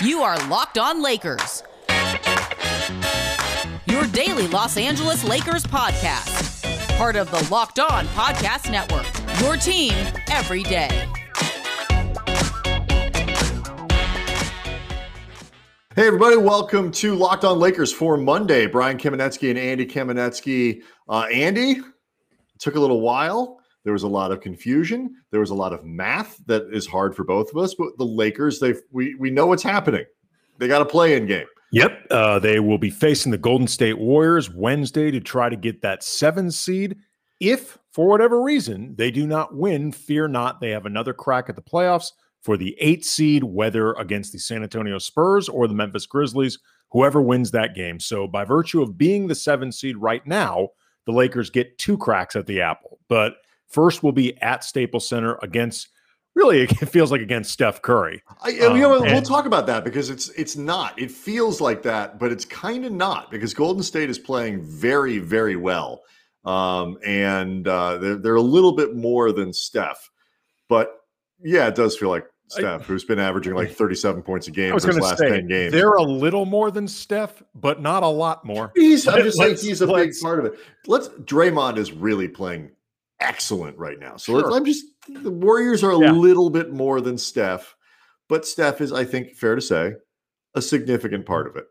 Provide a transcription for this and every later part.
You are Locked On Lakers, your daily Los Angeles Lakers podcast. Part of the Locked On Podcast Network, your team every day. Hey, everybody, welcome to Locked On Lakers for Monday. Brian Kamenetzky and Andy Kamenetzky. Uh, Andy, took a little while. There was a lot of confusion. There was a lot of math that is hard for both of us. But the Lakers, they we we know what's happening. They got a play-in game. Yep, uh, they will be facing the Golden State Warriors Wednesday to try to get that seven seed. If for whatever reason they do not win, fear not, they have another crack at the playoffs for the eight seed, whether against the San Antonio Spurs or the Memphis Grizzlies, whoever wins that game. So, by virtue of being the seven seed right now, the Lakers get two cracks at the apple. But First will be at Staples Center against really it feels like against Steph Curry. I, you know, um, we'll talk about that because it's it's not. It feels like that, but it's kind of not because Golden State is playing very very well, um, and uh, they're they're a little bit more than Steph, but yeah, it does feel like Steph, I, who's been averaging like 37 points a game for his last say, 10 games. They're a little more than Steph, but not a lot more. He's, I'm just saying he's a big part of it. Let's Draymond is really playing excellent right now. So sure. I'm just the Warriors are a yeah. little bit more than Steph, but Steph is, I think, fair to say, a significant part of it.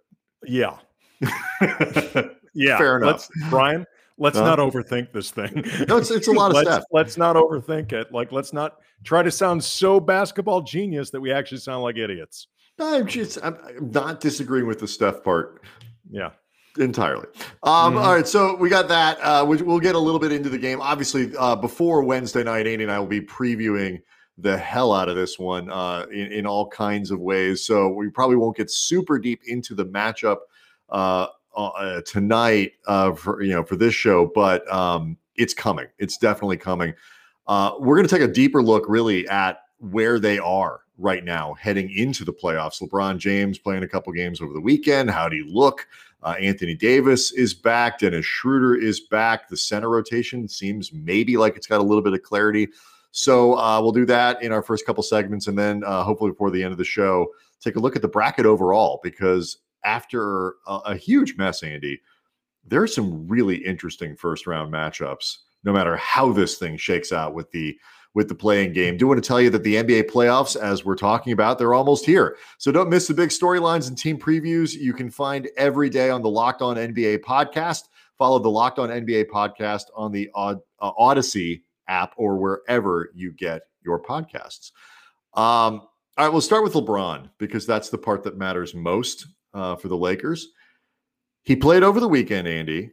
Yeah. yeah. Fair enough. Let's, Brian, let's uh, not overthink this thing. No, it's, it's a lot of let's, Steph. Let's not overthink it. Like, let's not try to sound so basketball genius that we actually sound like idiots. I'm just, I'm, I'm not disagreeing with the Steph part. Yeah entirely. Um, mm-hmm. all right, so we got that. Uh, we, will get a little bit into the game. Obviously, uh, before Wednesday night, Andy and I will be previewing the hell out of this one uh, in, in all kinds of ways. So we probably won't get super deep into the matchup uh, uh, tonight uh, for you know for this show, but um, it's coming. It's definitely coming. we're going to take a deeper look, really, at where they are right now heading into the playoffs. LeBron James playing a couple games over the weekend. How do you look? Uh, Anthony Davis is back. Dennis Schroeder is back. The center rotation seems maybe like it's got a little bit of clarity. So uh, we'll do that in our first couple segments, and then uh, hopefully before the end of the show, take a look at the bracket overall. Because after a, a huge mess, Andy, there are some really interesting first round matchups. No matter how this thing shakes out with the with the play-in game. Do want to tell you that the NBA playoffs, as we're talking about, they're almost here. So don't miss the big storylines and team previews you can find every day on the Locked On NBA podcast. Follow the Locked On NBA podcast on the uh, Audacy app or wherever you get your podcasts. Um, all right, we'll start with LeBron because that's the part that matters most uh, for the Lakers. He played over the weekend, Andy.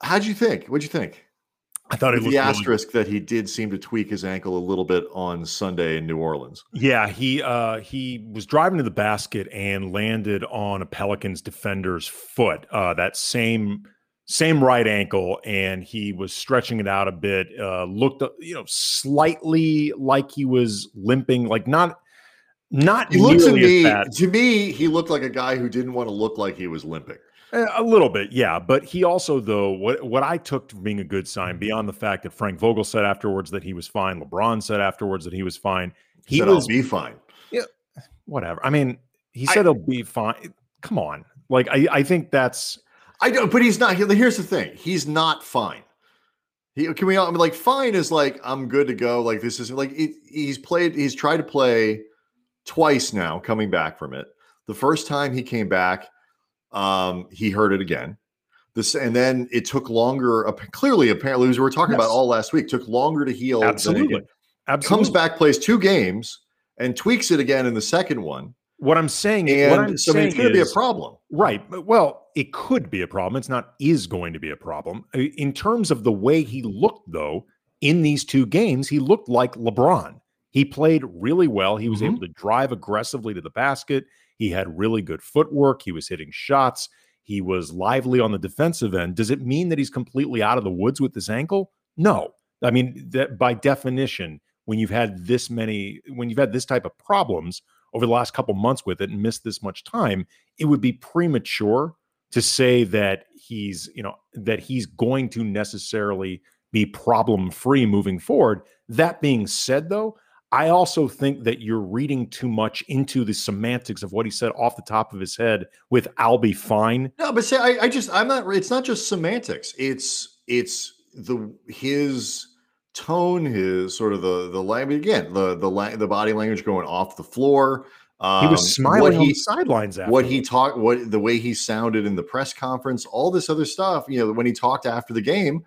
How'd you think? What'd you think? I thought it was the asterisk really... that he did seem to tweak his ankle a little bit on Sunday in New Orleans. Yeah, he uh, he was driving to the basket and landed on a Pelicans defender's foot. Uh, that same same right ankle, and he was stretching it out a bit. Uh, looked you know slightly like he was limping, like not not. He looked to me to me he looked like a guy who didn't want to look like he was limping. Eh, a little bit, yeah. But he also, though, what what I took to being a good sign, mm-hmm. beyond the fact that Frank Vogel said afterwards that he was fine, LeBron said afterwards that he was fine. He, said, was be fine. Yeah, whatever. I mean, he said I, he'll be fine. Come on, like I, I think that's. I don't, but he's not. Here's the thing: he's not fine. He can we all I mean, like fine is like I'm good to go. Like this is like it, he's played. He's tried to play twice now, coming back from it. The first time he came back um, he heard it again. This and then it took longer. Clearly, apparently, as we were talking yes. about all last week, took longer to heal. Absolutely. Absolutely. Comes back, plays two games, and tweaks it again in the second one. What I'm saying, and what I'm so saying it's going to be a problem, right? Well, it could be a problem. It's not is going to be a problem in terms of the way he looked, though. In these two games, he looked like LeBron. He played really well. He was mm-hmm. able to drive aggressively to the basket. He had really good footwork. He was hitting shots. He was lively on the defensive end. Does it mean that he's completely out of the woods with this ankle? No. I mean, that by definition, when you've had this many, when you've had this type of problems over the last couple months with it and missed this much time, it would be premature to say that he's, you know, that he's going to necessarily be problem free moving forward. That being said, though, I also think that you're reading too much into the semantics of what he said off the top of his head with "I'll be fine." No, but say I, I just I'm not. It's not just semantics. It's it's the his tone, his sort of the the language again, the the the body language going off the floor. Um, he was um, smiling on he, the sidelines. After what he talked, what the way he sounded in the press conference, all this other stuff. You know, when he talked after the game,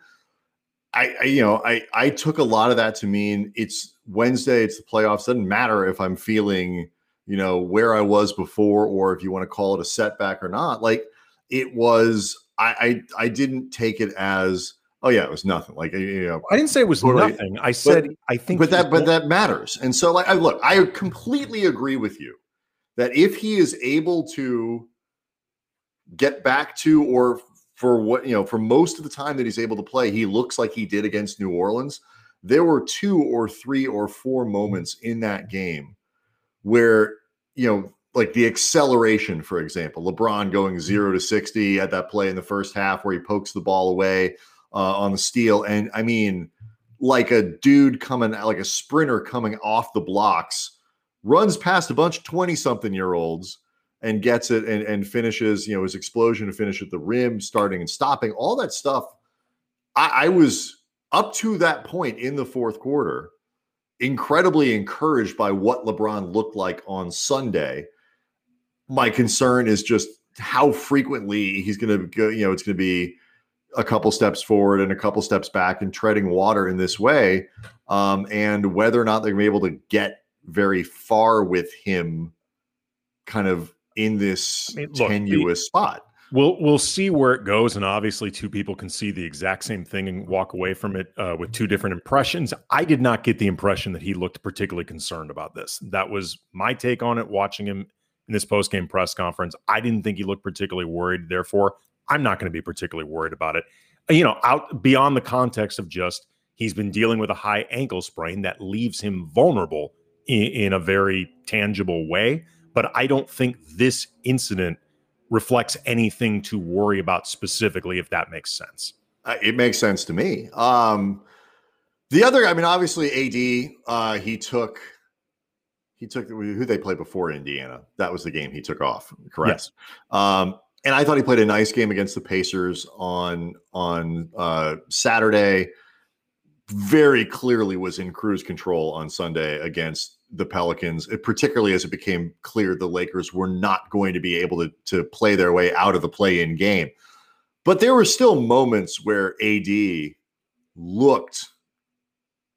I, I, you know I I took a lot of that to mean it's Wednesday, it's the playoffs. Doesn't matter if I'm feeling you know where I was before or if you want to call it a setback or not. Like it was, I I, I didn't take it as oh yeah, it was nothing. Like you know, I didn't say it was totally, nothing. I said but, I think, but that but that matters. And so like I look, I completely agree with you that if he is able to get back to or for what you know for most of the time that he's able to play he looks like he did against new orleans. There were two or three or four moments in that game where you know like the acceleration for example lebron going 0 to 60 at that play in the first half where he pokes the ball away uh, on the steal. And i mean like a dude coming like a sprinter coming off the blocks runs past a bunch of 20 something year olds and gets it and, and finishes, you know, his explosion to finish at the rim, starting and stopping, all that stuff. I, I was up to that point in the fourth quarter, incredibly encouraged by what LeBron looked like on Sunday. My concern is just how frequently he's going to go, you know, it's going to be a couple steps forward and a couple steps back and treading water in this way. Um, and whether or not they're going to be able to get very far with him kind of in this I mean, look, tenuous the, spot. We'll we'll see where it goes, and obviously, two people can see the exact same thing and walk away from it uh, with two different impressions. I did not get the impression that he looked particularly concerned about this. That was my take on it. Watching him in this post game press conference, I didn't think he looked particularly worried. Therefore, I'm not going to be particularly worried about it. You know, out beyond the context of just he's been dealing with a high ankle sprain that leaves him vulnerable in, in a very tangible way but I don't think this incident reflects anything to worry about specifically, if that makes sense. Uh, it makes sense to me. Um, the other, I mean, obviously, AD, uh, he took he took who they played before Indiana. That was the game he took off. Correct. Yes. Um, and I thought he played a nice game against the Pacers on on uh, Saturday. Very clearly was in cruise control on Sunday against the Pelicans, particularly as it became clear the Lakers were not going to be able to, to play their way out of the play in game. But there were still moments where AD looked,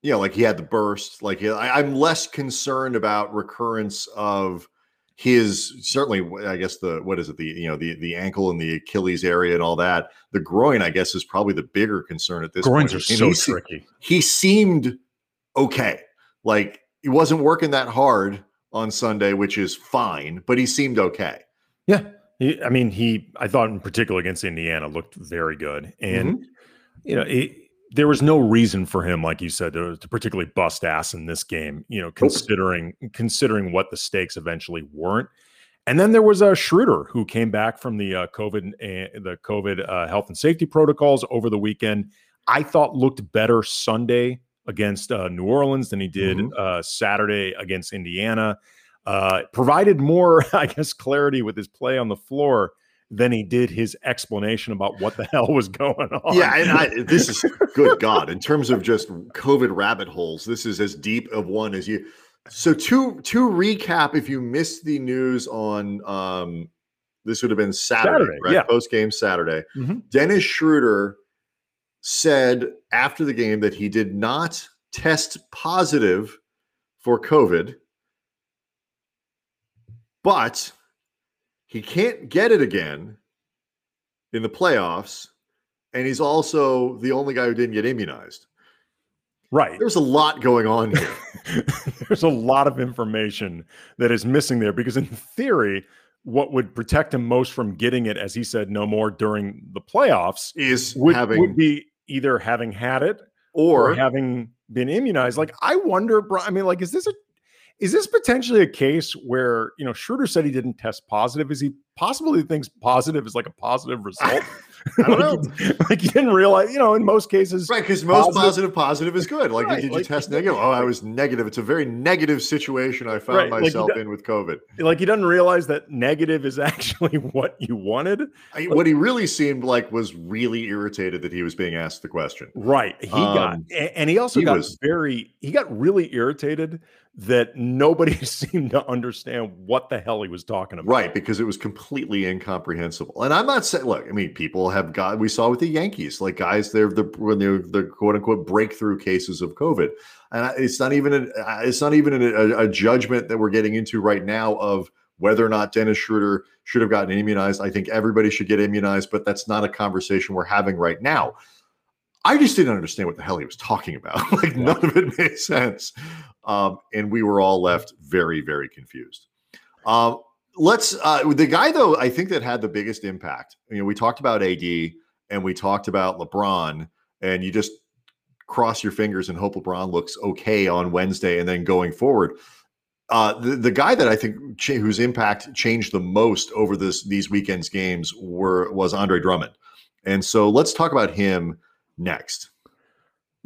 you know, like he had the burst. Like I, I'm less concerned about recurrence of his certainly i guess the what is it the you know the the ankle and the achilles area and all that the groin i guess is probably the bigger concern at this groins point. are so he, tricky he seemed okay like he wasn't working that hard on Sunday, which is fine, but he seemed okay. Yeah. He, I mean, he, I thought in particular against Indiana looked very good. And, mm-hmm. you know, it, there was no reason for him, like you said, to, to, particularly bust ass in this game, you know, considering, considering what the stakes eventually weren't. And then there was a Schroeder who came back from the uh, COVID, uh, the COVID uh, health and safety protocols over the weekend. I thought looked better Sunday against uh, New Orleans than he did mm-hmm. uh, Saturday against Indiana. Uh, provided more, I guess, clarity with his play on the floor than he did his explanation about what the hell was going on. Yeah, and I, this is good God in terms of just COVID rabbit holes. This is as deep of one as you. So to to recap, if you missed the news on um, this would have been Saturday, Saturday right? Yeah. Post game Saturday. Mm-hmm. Dennis Schroeder said after the game that he did not test positive for COVID, but he can't get it again in the playoffs. And he's also the only guy who didn't get immunized. Right. There's a lot going on here. There's a lot of information that is missing there because, in theory, what would protect him most from getting it, as he said, no more during the playoffs, is would, having would be either having had it or, or having been immunized. Like, I wonder. I mean, like, is this a is this potentially a case where you know Schroeder said he didn't test positive? Is he possibly thinks positive is like a positive result. I don't know. like, like you didn't realize, you know, in most cases, Right, because most positive, positive is good. Like, Right, did you like- test negative? Oh, I was negative. It's a very negative situation I found Right, myself don't- in with COVID. like he doesn't realize that negative is actually what you wanted. I, what he really seemed like was really irritated that he was being asked the question. Right. He got, Um, a- and he also he got was- very, he got really irritated that nobody seemed to understand what the hell he was talking about. Right, because it was completely incomprehensible. And I'm not saying, look, I mean, people have got, we saw with the Yankees, like guys, they're the when they're the quote unquote breakthrough cases of COVID, and it's not even a, it's not even a, a, a judgment that we're getting into right now of whether or not Dennis Schroeder should have gotten immunized. I think everybody should get immunized, but that's not a conversation we're having right now. I just didn't understand what the hell he was talking about. like none of it made sense, um, and we were all left very, very confused. Um, let's uh, the guy though I think that had the biggest impact. You know, we talked about AD and we talked about LeBron, and you just cross your fingers and hope LeBron looks okay on Wednesday and then going forward. Uh, the, the guy that I think cha- whose impact changed the most over this these weekends games were was Andre Drummond, and so let's talk about him next.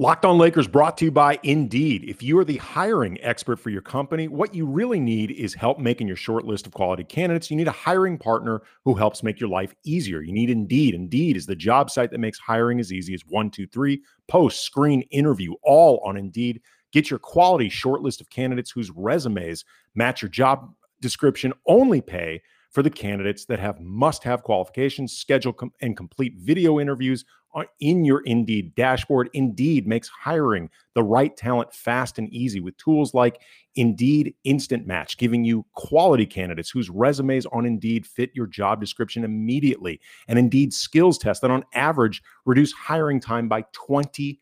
Locked on Lakers brought to you by Indeed. If you are the hiring expert for your company, what you really need is help making your short list of quality candidates. You need a hiring partner who helps make your life easier. You need Indeed. Indeed is the job site that makes hiring as easy as one, two, three, post, screen, interview, all on Indeed. Get your quality short list of candidates whose resumes match your job description. Only pay for the candidates that have must have qualifications, schedule com- and complete video interviews Uh, in your Indeed dashboard. Indeed makes hiring the right talent fast and easy with tools like Indeed Instant Match, giving you quality candidates whose resumes on Indeed fit your job description immediately, and Indeed skills tests that on average reduce hiring time by 27%.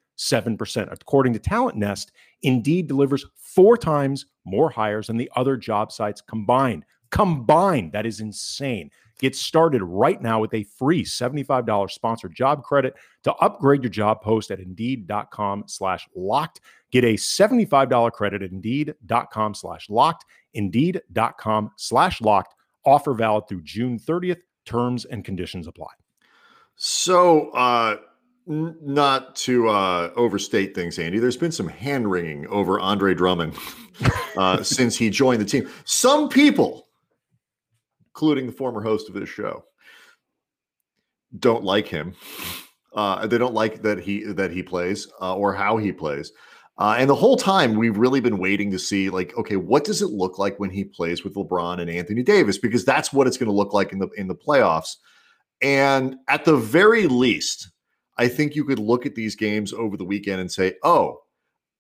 According to Talent Nest, Indeed delivers four times more hires than the other job sites combined. Combined, that is insane. Get started right now with a free $75 sponsored job credit to upgrade your job post at indeed.com slash locked. Get a $75 credit at indeed.com slash locked. Indeed.com slash locked. Offer valid through June 30th. Terms and conditions apply. So, uh, n- not to uh, overstate things, Andy, there's been some hand wringing over Andre Drummond uh, since he joined the team. Some people, including the former host of this show, don't like him. Uh, they don't like that he that he plays uh, or how he plays. Uh, and the whole time we've really been waiting to see, like, okay, what does it look like when he plays with LeBron and Anthony Davis? Because that's what it's going to look like in the in the playoffs. And at the very least, I think you could look at these games over the weekend and say, oh,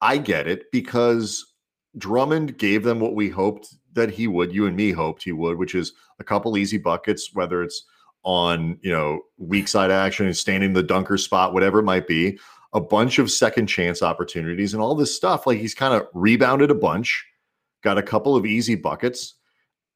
I get it because Drummond gave them what we hoped that he would, you and me hoped he would, which is a couple easy buckets, whether it's on, you know, weak side action and standing in the dunker spot, whatever it might be, a bunch of second chance opportunities and all this stuff. Like he's kind of rebounded a bunch, got a couple of easy buckets.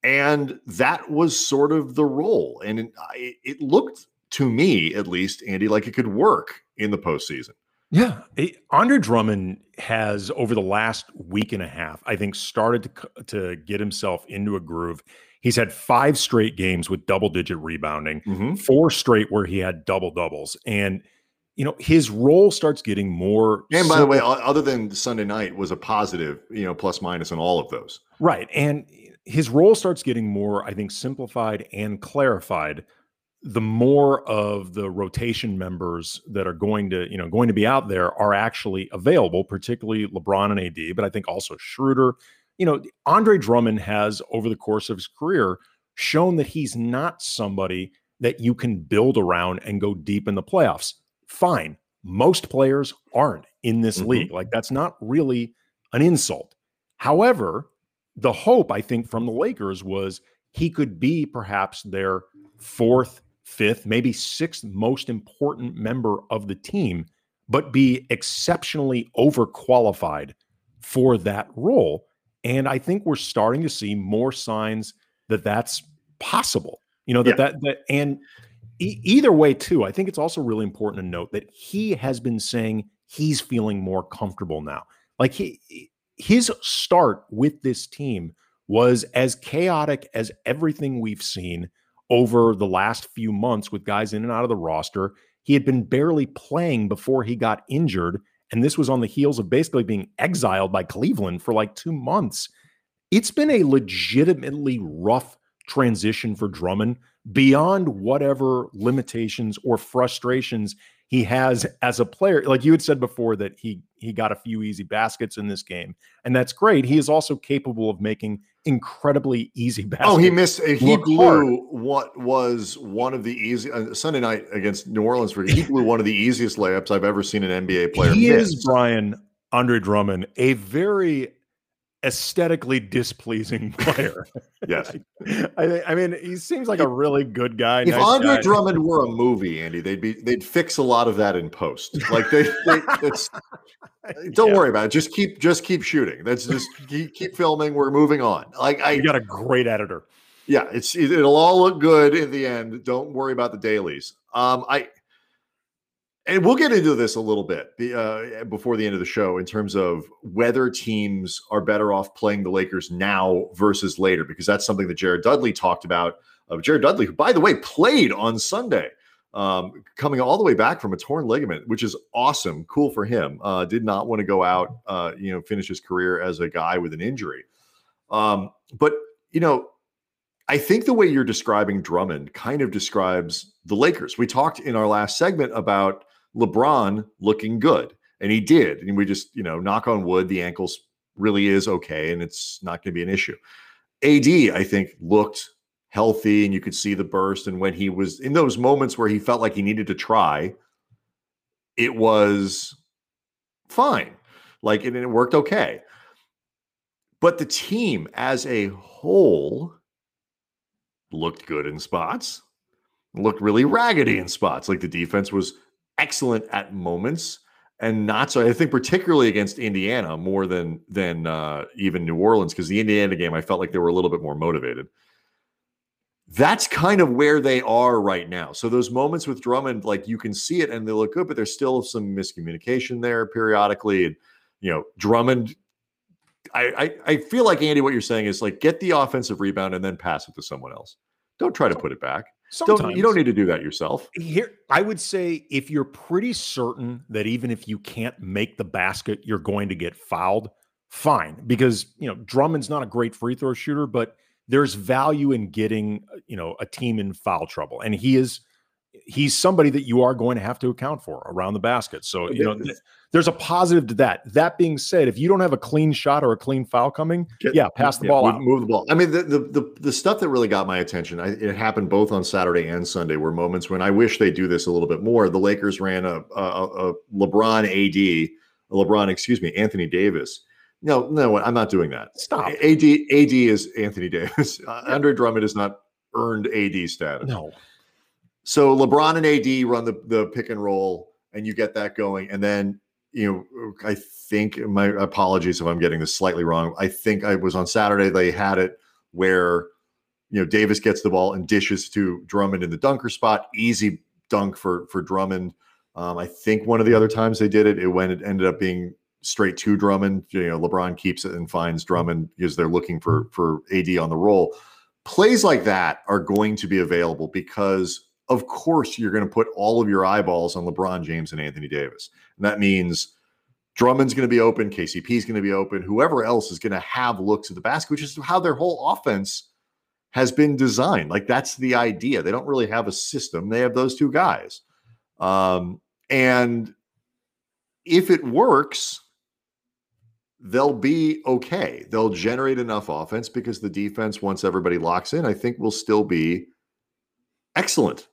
And that was sort of the role. And it, it looked to me, at least, Andy, like it could work in the postseason. Yeah. It- Andre Drummond has, over the last week and a half, I think, started to, to get himself into a groove. He's had five straight games with double digit rebounding, Mhm. four straight where he had double doubles. And, you know, his role starts getting more. And by the way, other than Sunday night, was a positive, you know, plus minus on all of those. Right. And his role starts getting more, I think, simplified and clarified the more of the rotation members that are going to, you know, going to be out there are actually available, particularly LeBron and AD, but I think also Schroeder. You know, Andre Drummond has over the course of his career shown that he's not somebody that you can build around and go deep in the playoffs. Fine. Most players aren't in this Mhm. league. Like that's not really an insult. However, the hope I think from the Lakers was he could be perhaps their fourth, fifth, maybe sixth most important member of the team, but be exceptionally overqualified for that role. And I think we're starting to see more signs that that's possible. You know that Yeah. that that and e- either way too. I think it's also really important to note that he has been saying he's feeling more comfortable now. Like he his start with this team was as chaotic as everything we've seen over the last few months with guys in and out of the roster. He had been barely playing before he got injured. And this was on the heels of basically being exiled by Cleveland for like two months. It's been a legitimately rough transition for Drummond beyond whatever limitations or frustrations he has as a player. Like you had said before that he he got a few easy baskets in this game, and that's great. He is also capable of making incredibly easy baskets. Oh, he missed. He blew hard. what was one of the easy uh, Sunday night against New Orleans. For he blew one of the easiest layups I've ever seen an NBA player. He miss. is Brian Andre Drummond, a very aesthetically displeasing player. yes, I, I, mean he seems like a really good guy. If nice Andre guy. Drummond were a movie, Andy, they'd be they'd fix a lot of that in post. Like they, they it's don't yeah. worry about it. Just keep just keep shooting. That's just keep, keep filming. We're moving on. Like I you got a great editor. Yeah, it's it'll all look good in the end. Don't worry about the dailies. Um, I and we'll get into this a little bit uh, before the end of the show in terms of whether teams are better off playing the Lakers now versus later, because that's something that Jared Dudley talked about. Uh, Jared Dudley, who, by the way, played on Sunday, um, coming all the way back from a torn ligament, which is awesome, cool for him. Uh, did not want to go out, uh, you know, finish his career as a guy with an injury. Um, but you know, I think the way you're describing Drummond kind of describes the Lakers. We talked in our last segment about LeBron looking good. And he did. And we just, you know, knock on wood, the ankles really is okay and it's not going to be an issue. AD, I think, looked healthy and you could see the burst. And when he was in those moments where he felt like he needed to try, it was fine. Like, and it worked okay. But the team as a whole looked good in spots, looked really raggedy in spots. Like the defense was excellent at moments and not so. I think particularly against Indiana more than than uh, even New Orleans because the Indiana game I felt like they were a little bit more motivated. That's kind of where they are right now. So those moments with Drummond, like you can see it and they look good, but there's still some miscommunication there periodically. And you know, Drummond. I, I I feel like Andy, what you're saying is like get the offensive rebound and then pass it to someone else. Don't try to put it back. Sometimes. Don't, you don't need to do that yourself. Here, I would say if you're pretty certain that even if you can't make the basket, you're going to get fouled, fine. Because you know Drummond's not a great free throw shooter, but there's value in getting uh, you know a team in foul trouble, and he is he's somebody that you are going to have to account for around the basket. So, you know, there's a positive to that. That being said, if you don't have a clean shot or a clean foul coming, Get, yeah, pass the yeah, ball move, out. Move the ball. I mean, the, the, the, the stuff that really got my attention, I, it happened both on Saturday and Sunday, were moments when I wish they do this a little bit more. The Lakers ran a, a, a LeBron AD, a LeBron, excuse me, Anthony Davis. No, no, I'm not doing that. Stop. AD, AD is Anthony Davis. Uh, Andre Drummond has not earned AD status. No. So LeBron and AD run the, the pick and roll, and you get that going. And then, you know, I think my apologies if I'm getting this slightly wrong. I think I was on Saturday, they had it where, you know, Davis gets the ball and dishes to Drummond in the dunker spot. Easy dunk for for Drummond. Um, I think one of the other times they did it, it went it ended up being straight to Drummond. You know, LeBron keeps it and finds Drummond because they're looking for for AD on the roll. Plays like that are going to be available because of course you're going to put all of your eyeballs on LeBron James and Anthony Davis. And that means Drummond's going to be open, KCP is going to be open, whoever else is going to have looks at the basket, which is how their whole offense has been designed. Like that's the idea. They don't really have a system. They have those two guys. Um, and if it works, they'll be okay. They'll generate enough offense because the defense, once everybody locks in, I think will still be excellent.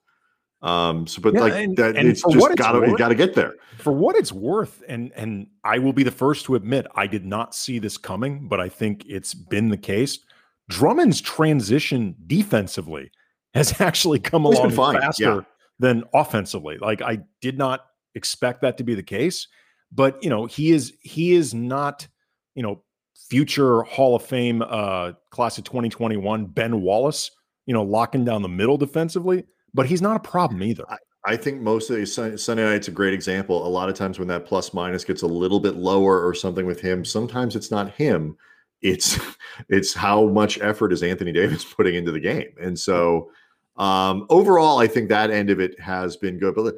Um, so but yeah, like and, that and it's just gotta gotta get there. For what it's worth, and and I will be the first to admit I did not see this coming, but I think it's been the case. Drummond's transition defensively has actually come He's along faster yeah. than offensively. Like I did not expect that to be the case, but you know, he is he is not, you know, future Hall of Fame uh class of 2021 Ben Wallace, you know, locking down the middle defensively but he's not a problem either. I, I think most of the Sunday night's a great example. A lot of times when that plus minus gets a little bit lower or something with him, sometimes it's not him. It's it's how much effort is Anthony Davis putting into the game. And so Um, overall, I think that end of it has been good. But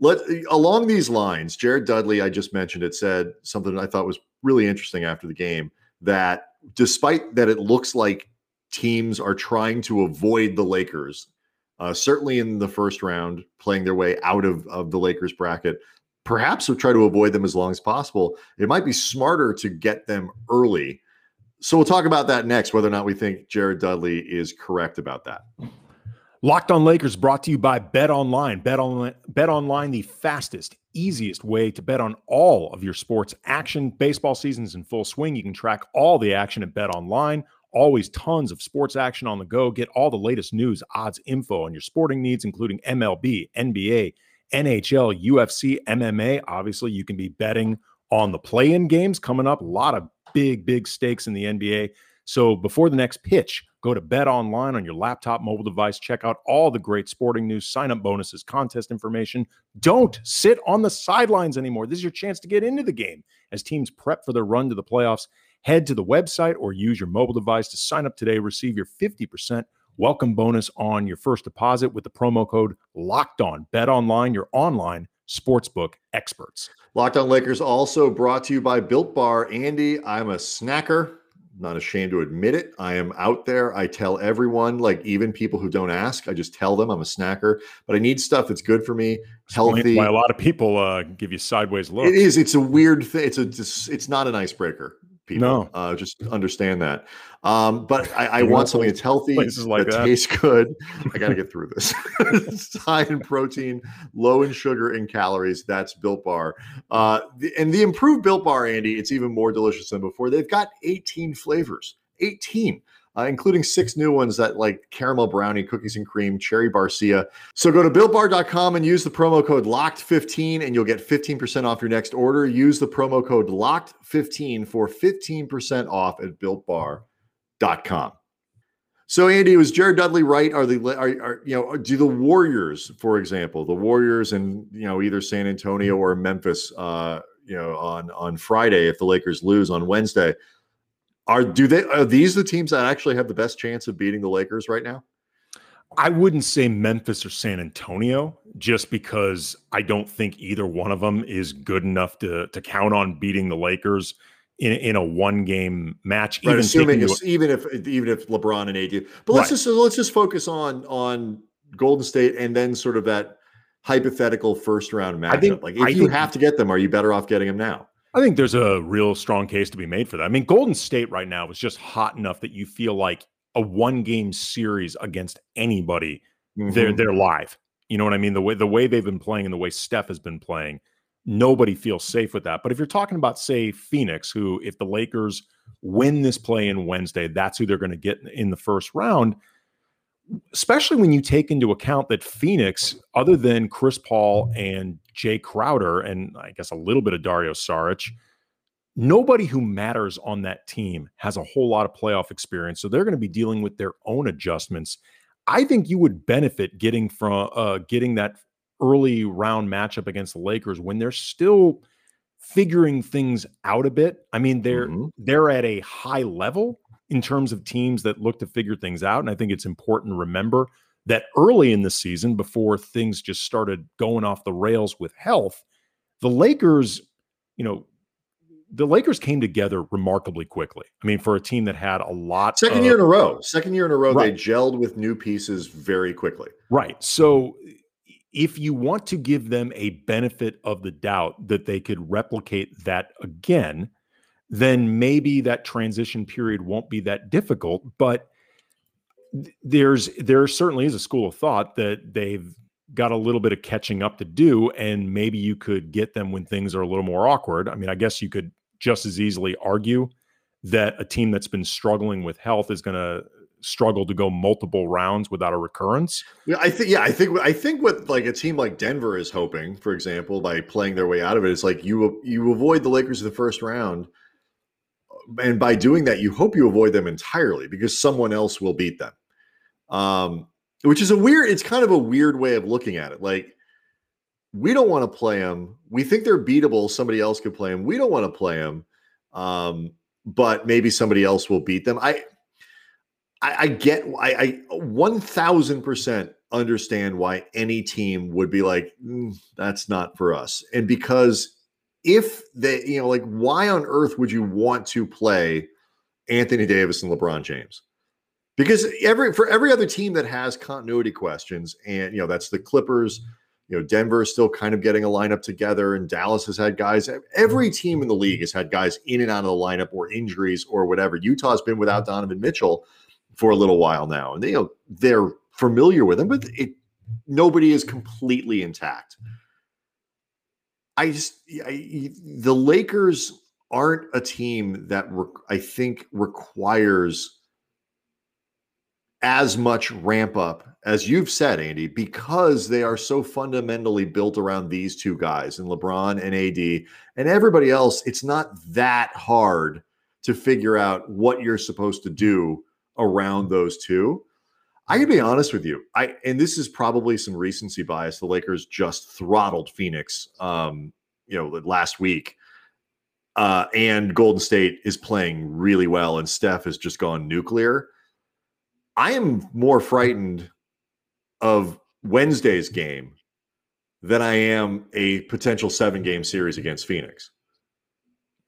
let, along these lines, Jared Dudley, I just mentioned it, said something I thought was really interesting after the game that despite that it looks like teams are trying to avoid the Lakers, uh, certainly in the first round, playing their way out of, of the Lakers bracket, perhaps we'll try to avoid them as long as possible. It might be smarter to get them early. So we'll talk about that next, whether or not we think Jared Dudley is correct about that. Locked on Lakers brought to you by Bet Online. Bet Online, Bet Online, the fastest, easiest way to bet on all of your sports action. Baseball season's in full swing. You can track all the action at Bet Online. Always tons of sports action on the go. Get all the latest news, odds, info on your sporting needs, including MLB, NBA, NHL, UFC, MMA. Obviously, you can be betting on the play-in games coming up. A lot of big, big stakes in the NBA. So before the next pitch, go to Bet Online on your laptop, mobile device. Check out all the great sporting news, sign up bonuses, contest information. Don't sit on the sidelines anymore. This is your chance to get into the game as teams prep for their run to the playoffs. Head to the website or use your mobile device to sign up today. Receive your 50% welcome bonus on your first deposit with the promo code Locked On. Bet Online, your online sportsbook experts. Locked On Lakers also brought to you by Built Bar. Andy, I'm a snacker not ashamed to admit it. I am out there. I tell everyone, like even people who don't ask, I just tell them I'm a snacker. But I need stuff that's good for me, healthy. Why a lot of people uh, give you sideways looks. It is. It's a weird thing. It's a. It's not an icebreaker people. No, uh, just understand that. Um, but I, I want something that's healthy, like that, that, tastes good. I got to get through this. it's high in protein, low in sugar and calories. That's Built Bar. Uh, the, and the improved Built Bar, Andy, it's even more delicious than before. They've got 18 flavors. 18 uh, including six new ones that like caramel brownie, cookies and cream, cherry barcia. So go to builtbar.com and use the promo code LOCKED15 and you'll get 15% off your next order. Use the promo code LOCKED15 for 15% off at builtbar.com. So Andy, was Jared Dudley right? Are the are, are you know do the Warriors, for example, the Warriors and you know either San Antonio or Memphis, uh, you know on on Friday if the Lakers lose on Wednesday, are do they are these the teams that actually have the best chance of beating the Lakers right now? I wouldn't say Memphis or San Antonio just because I don't think either one of them is good enough to to count on beating the Lakers in, in a one game match. Right, even assuming even if even if LeBron and AD, but let's right. just let's just focus on on Golden State and then sort of that hypothetical first round matchup. Think, like if I you think, have to get them, are you better off getting them now? I think there's a real strong case to be made for that. I mean, Golden State right now is just hot enough that you feel like a one game series against anybody, mm-hmm. they're they're live. You know what I mean? The way the way they've been playing and the way Steph has been playing, nobody feels safe with that. But if you're talking about, say, Phoenix, who if the Lakers win this play in Wednesday, that's who they're going to get in the first round. Especially when you take into account that Phoenix, other than Chris Paul and Jae Crowder, and I guess a little bit of Dario Saric. Nobody who matters on that team has a whole lot of playoff experience, so they're going to be dealing with their own adjustments. I think you would benefit getting from uh, getting that early round matchup against the Lakers when they're still figuring things out a bit. I mean, they're mm-hmm. they're at a high level in terms of teams that look to figure things out, and I think it's important to remember that early in the season, before things just started going off the rails with health, the Lakers, you know, the Lakers came together remarkably quickly. I mean, for a team that had a lot second of, year in a row, second year in a row, right. they gelled with new pieces very quickly. Right. So if you want to give them a benefit of the doubt that they could replicate that again, then maybe that transition period won't be that difficult. But there's there certainly is a school of thought that they've got a little bit of catching up to do and maybe you could get them when things are a little more awkward i mean i guess you could just as easily argue that a team that's been struggling with health is going to struggle to go multiple rounds without a recurrence. Yeah, I think yeah, I think I think what like a team like Denver is hoping, for example, by playing their way out of it, is like you you avoid the Lakers in the first round, and by doing that, you hope you avoid them entirely because someone else will beat them um, which is a weird. It's kind of a weird way of looking at it. Like we don't want to play them. We think they're beatable. Somebody else could play them. We don't want to play them, um, but maybe somebody else will beat them. I I, I get I, I 1000% understand why any team would be like, mm, that's not for us. And because if they, you know, like, why on earth would you want to play Anthony Davis and LeBron James? Because every for every other team that has continuity questions, and you know, that's the Clippers, you know, Denver is still kind of getting a lineup together, and Dallas has had guys. Every mm-hmm. team in the league has had guys in and out of the lineup or injuries or whatever. Utah's been without Donovan Mitchell for a little while now, and they you know, they're familiar with him, but it nobody is completely intact. I just I, the Lakers aren't a team that re- I think requires as much ramp up as you've said, Andy, because they are so fundamentally built around these two guys and LeBron and AD and everybody else. It's not that hard to figure out what you're supposed to do around those two. I can be honest with you. I and this is probably some recency bias. The Lakers just throttled Phoenix, um, you know, last week, uh, and Golden State is playing really well, and Steph has just gone nuclear. I am more frightened of Wednesday's game than I am a potential seven game series against Phoenix.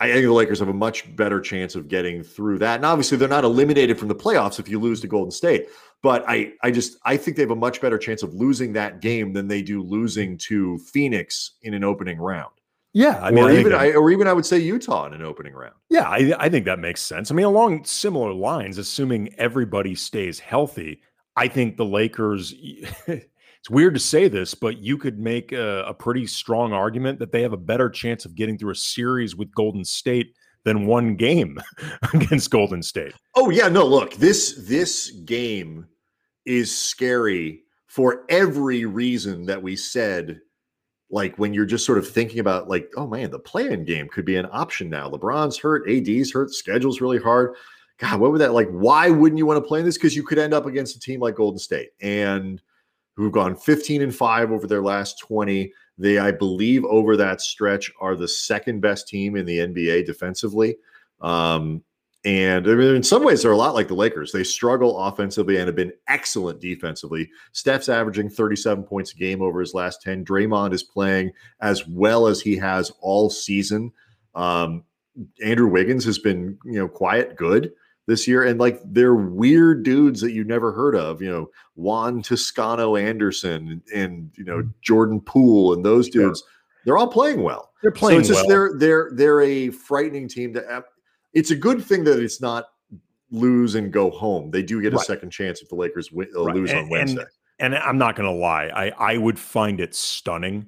I think the Lakers have a much better chance of getting through that. And obviously, they're not eliminated from the playoffs if you lose to Golden State. But I, I just, I think they have a much better chance of losing that game than they do losing to Phoenix in an opening round. Yeah, I mean, or I even, I, or even I would say Utah in an opening round. Yeah, I, I think that makes sense. I mean, along similar lines, assuming everybody stays healthy, I think the Lakers. it's weird to say this, but you could make a, a, pretty strong argument that they have a better chance of getting through a series with Golden State than one game against Golden State. Oh yeah, no, look, this this game is scary for every reason that we said like when you're just sort of thinking about like oh man the play-in game could be an option now. Lebron's hurt ad's hurt schedule's really hard. God what would that like why wouldn't you want to play in this? Because you could end up against a team like golden state. And who've gone 15 and 5 over their last 20 they i believe over that stretch are the second best team in the nba defensively um, and I mean, in some ways, they're a lot like the Lakers. They struggle offensively and have been excellent defensively. Steph's averaging 37 points a game over his last 10. Draymond is playing as well as he has all season. Um, Andrew Wiggins has been, you know, quiet good this year. And like they're weird dudes that you never heard of, you know, Juan Toscano Anderson and, you know, Jordan Poole and those dudes. Sure. They're all playing well. They're playing so it's just well. they're they're they're a frightening team to it's a good thing that it's not lose and go home. They do get a right. second chance if the Lakers win, uh, right. lose and, on Wednesday. And, and I'm not going to lie, I I would find it stunning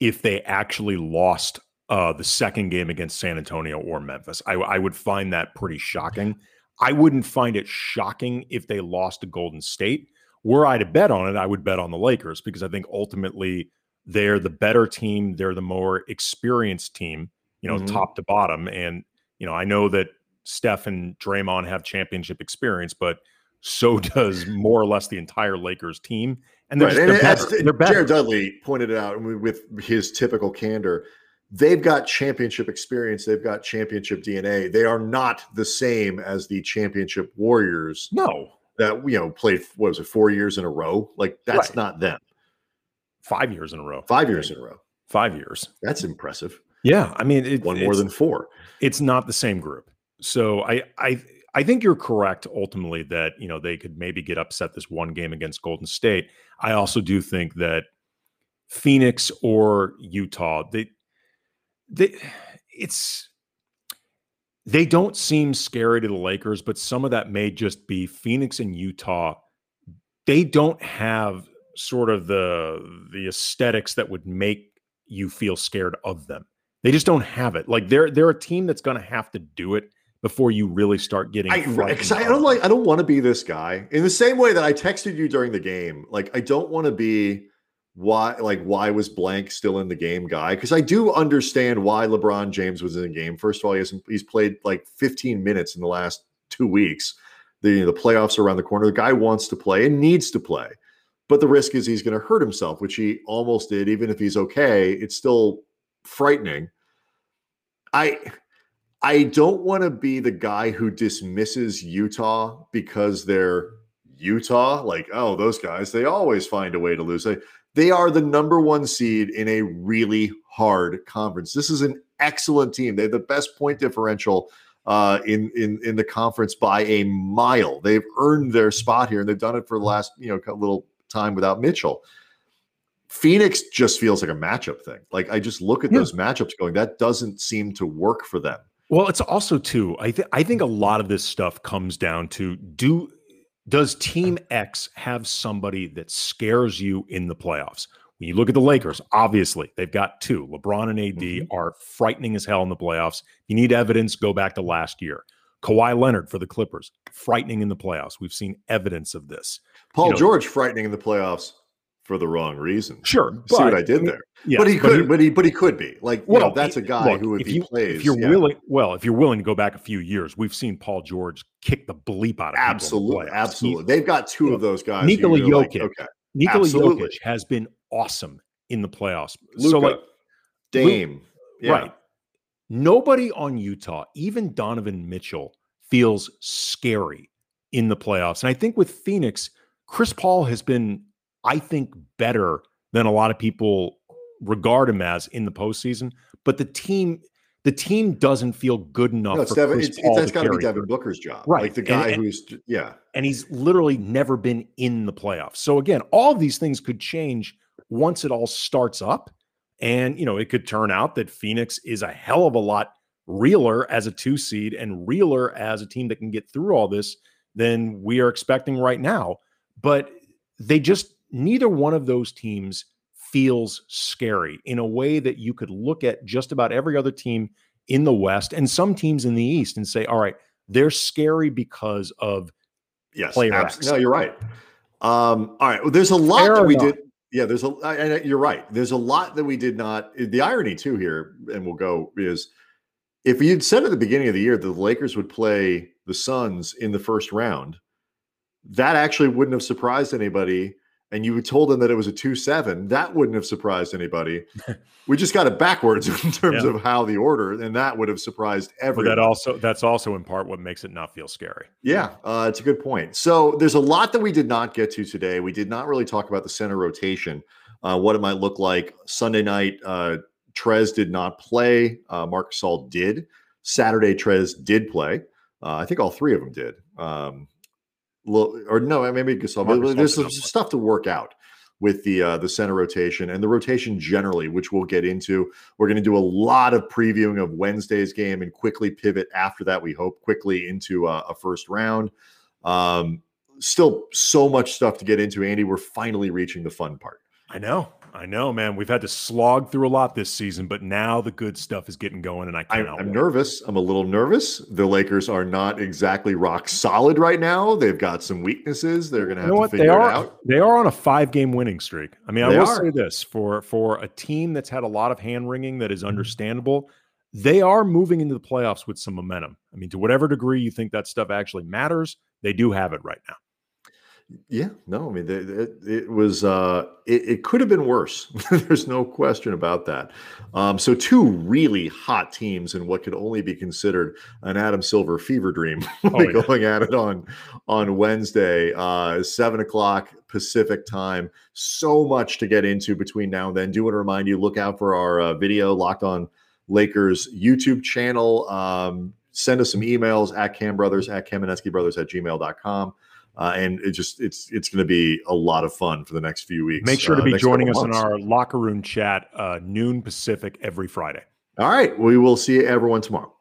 if they actually lost uh, the second game against San Antonio or Memphis. I, I would find that pretty shocking. I wouldn't find it shocking if they lost to Golden State. Were I to bet on it, I would bet on the Lakers because I think ultimately they're the better team. They're the more experienced team, you know, mm-hmm. top to bottom. And you know, I know that Steph and Draymond have championship experience, but so does more or less the entire Lakers team. And they're, right. and they're, better. they're better. Jared Dudley pointed it out with his typical candor. They've got championship experience. They've got championship DNA. They are not the same as the championship Warriors. No, that you know played what was it four years in a row? Like that's right. not them. Five years in a row. Five years in a row. Five years. That's impressive. Yeah, I mean, it, one more than four. It's not the same group. So I I I think you're correct ultimately that you know they could maybe get upset this one game against Golden State. I also do think that Phoenix or Utah they they it's they don't seem scary to the Lakers, but some of that may just be Phoenix and Utah. They don't have sort of the the aesthetics that would make you feel scared of them. They just don't have it. Like they're they're a team that's going to have to do it before you really start getting. I, I don't like. I don't want to be this guy. In the same way that I texted you during the game, like I don't want to be why like why was blank still in the game guy because I do understand why LeBron James was in the game. First of all, he has he's played like 15 minutes in the last two weeks. The you know, the playoffs are around the corner. The guy wants to play and needs to play, but the risk is he's going to hurt himself, which he almost did. Even if he's okay, it's still frightening. I I don't want to be the guy who dismisses Utah because they're Utah. Like, oh, those guys, they always find a way to lose. They, they are the number one seed in a really hard conference. This is an excellent team. They have the best point differential uh, in in in the conference by a mile. They've earned their spot here, and they've done it for the last you know little time without Mitchell. Phoenix just feels like a matchup thing. Like I just look at yeah. those matchups going, that doesn't seem to work for them. Well, it's also too. I think I think a lot of this stuff comes down to do does Team X have somebody that scares you in the playoffs? When you look at the Lakers, obviously they've got two. LeBron and AD mm-hmm. are frightening as hell in the playoffs. You need evidence, go back to last year. Kawhi Leonard for the Clippers, frightening in the playoffs. We've seen evidence of this. Paul you know, George frightening in the playoffs for the wrong reason. Sure, see what I did there. Yeah, but he could, but he, but he, could be like, well, know, that's a guy look, who, if, if he you, plays, if you're yeah. willing, well, if you're willing to go back a few years, we've seen Paul George kick the bleep out of him. absolutely, absolutely. They've got two of those guys. Nikola Jokic, like, okay, Nikola Jokic has been awesome in the playoffs. Luka, so like Dame, yeah. right? Nobody on Utah, even Donovan Mitchell, feels scary in the playoffs, and I think with Phoenix, Chris Paul has been, I think, better than a lot of people regard him as in the postseason. But the team, the team doesn't feel good enough. No, it's Devin, it's, it's, that's got to be Devin Booker's job, right? Like the guy and, who's yeah, and he's literally never been in the playoffs. So again, all of these things could change once it all starts up, and you know it could turn out that Phoenix is a hell of a lot realer as a two seed and realer as a team that can get through all this than we are expecting right now. But they just neither one of those teams feels scary in a way that you could look at just about every other team in the West and some teams in the East and say, all right, they're scary because of yes, player X. No, you're right. Um, all right. Well, there's a lot Fair that we did. Yeah, there's a. And you're right. There's a lot that we did not. The irony too here, and we'll go is if you'd said at the beginning of the year that the Lakers would play the Suns in the first round, that actually wouldn't have surprised anybody and you told them that it was a 2-7 that wouldn't have surprised anybody. We just got it backwards in terms yeah. of how the order and that would have surprised everyone but that also that's also in part what makes it not feel scary. Yeah uh, it's a good point. So there's a lot that we did not get to today. We did not really talk about the center rotation uh, what it might look like. Sunday night uh, trez did not play uh, marc gasol did. Saturday trez did play. Uh, i think all three of them did. Um, or no, maybe Gasol. There's some stuff to work out with the uh, the center rotation and the rotation generally, which we'll get into. We're going to do a lot of previewing of Wednesday's game and quickly pivot after that. We hope quickly into uh, a first round. Um, still so much stuff to get into, Andy. We're finally reaching the fun part. I know. I know, man. We've had to slog through a lot this season, but now the good stuff is getting going, and I can't. I'm, I'm nervous. I'm a little nervous. The Lakers are not exactly rock solid right now. They've got some weaknesses. They're going to have to figure they are, it out. They are on a five game winning streak. I mean, I will are. say this for for a team that's had a lot of hand wringing that is mm-hmm. understandable. They are moving into the playoffs with some momentum. I mean, to whatever degree you think that stuff actually matters, they do have it right now. Yeah, no, I mean, it, it, was, uh, it, it, could have been worse. There's no question about that. Um, so, two really hot teams in what could only be considered an Adam Silver fever dream oh, yeah. going at it on on Wednesday, uh, seven o'clock Pacific time. So much to get into between now and then. Do want to remind you look out for our uh, video locked on Lakers YouTube channel. Um, send us some emails at Cam Brothers at Kamenetzky Brothers at gmail.com. Uh, and it just it's it's going to be a lot of fun for the next few weeks. Make sure to uh, be joining us in our locker room chat uh, noon Pacific every Friday. All right, we will see everyone tomorrow.